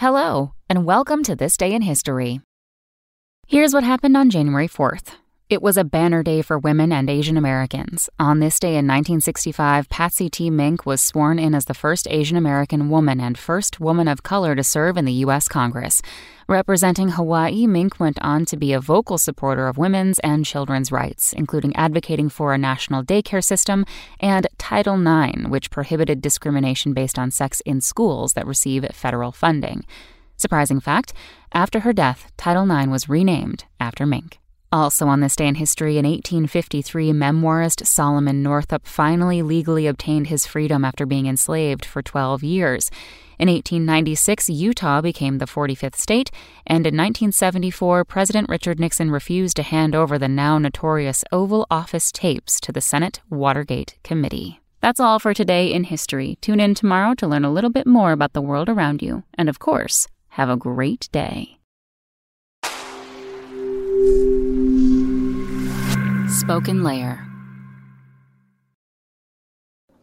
Hello, and welcome to This Day in History. Here's what happened on January 4th. It was a banner day for women and Asian Americans. On this day in 1965, Patsy T. Mink was sworn in as the first Asian American woman and first woman of color to serve in the U.S. Congress. Representing Hawaii, Mink went on to be a vocal supporter of women's and children's rights, including advocating for a national daycare system and Title IX, which prohibited discrimination based on sex in schools that receive federal funding. Surprising fact after her death, Title IX was renamed after Mink. Also on this day in history, in 1853, memoirist Solomon Northup finally legally obtained his freedom after being enslaved for 12 years. In 1896, Utah became the 45th state, and in 1974, President Richard Nixon refused to hand over the now notorious Oval Office tapes to the Senate Watergate Committee. That's all for today in history. Tune in tomorrow to learn a little bit more about the world around you. And of course, have a great day. Spoken Layer.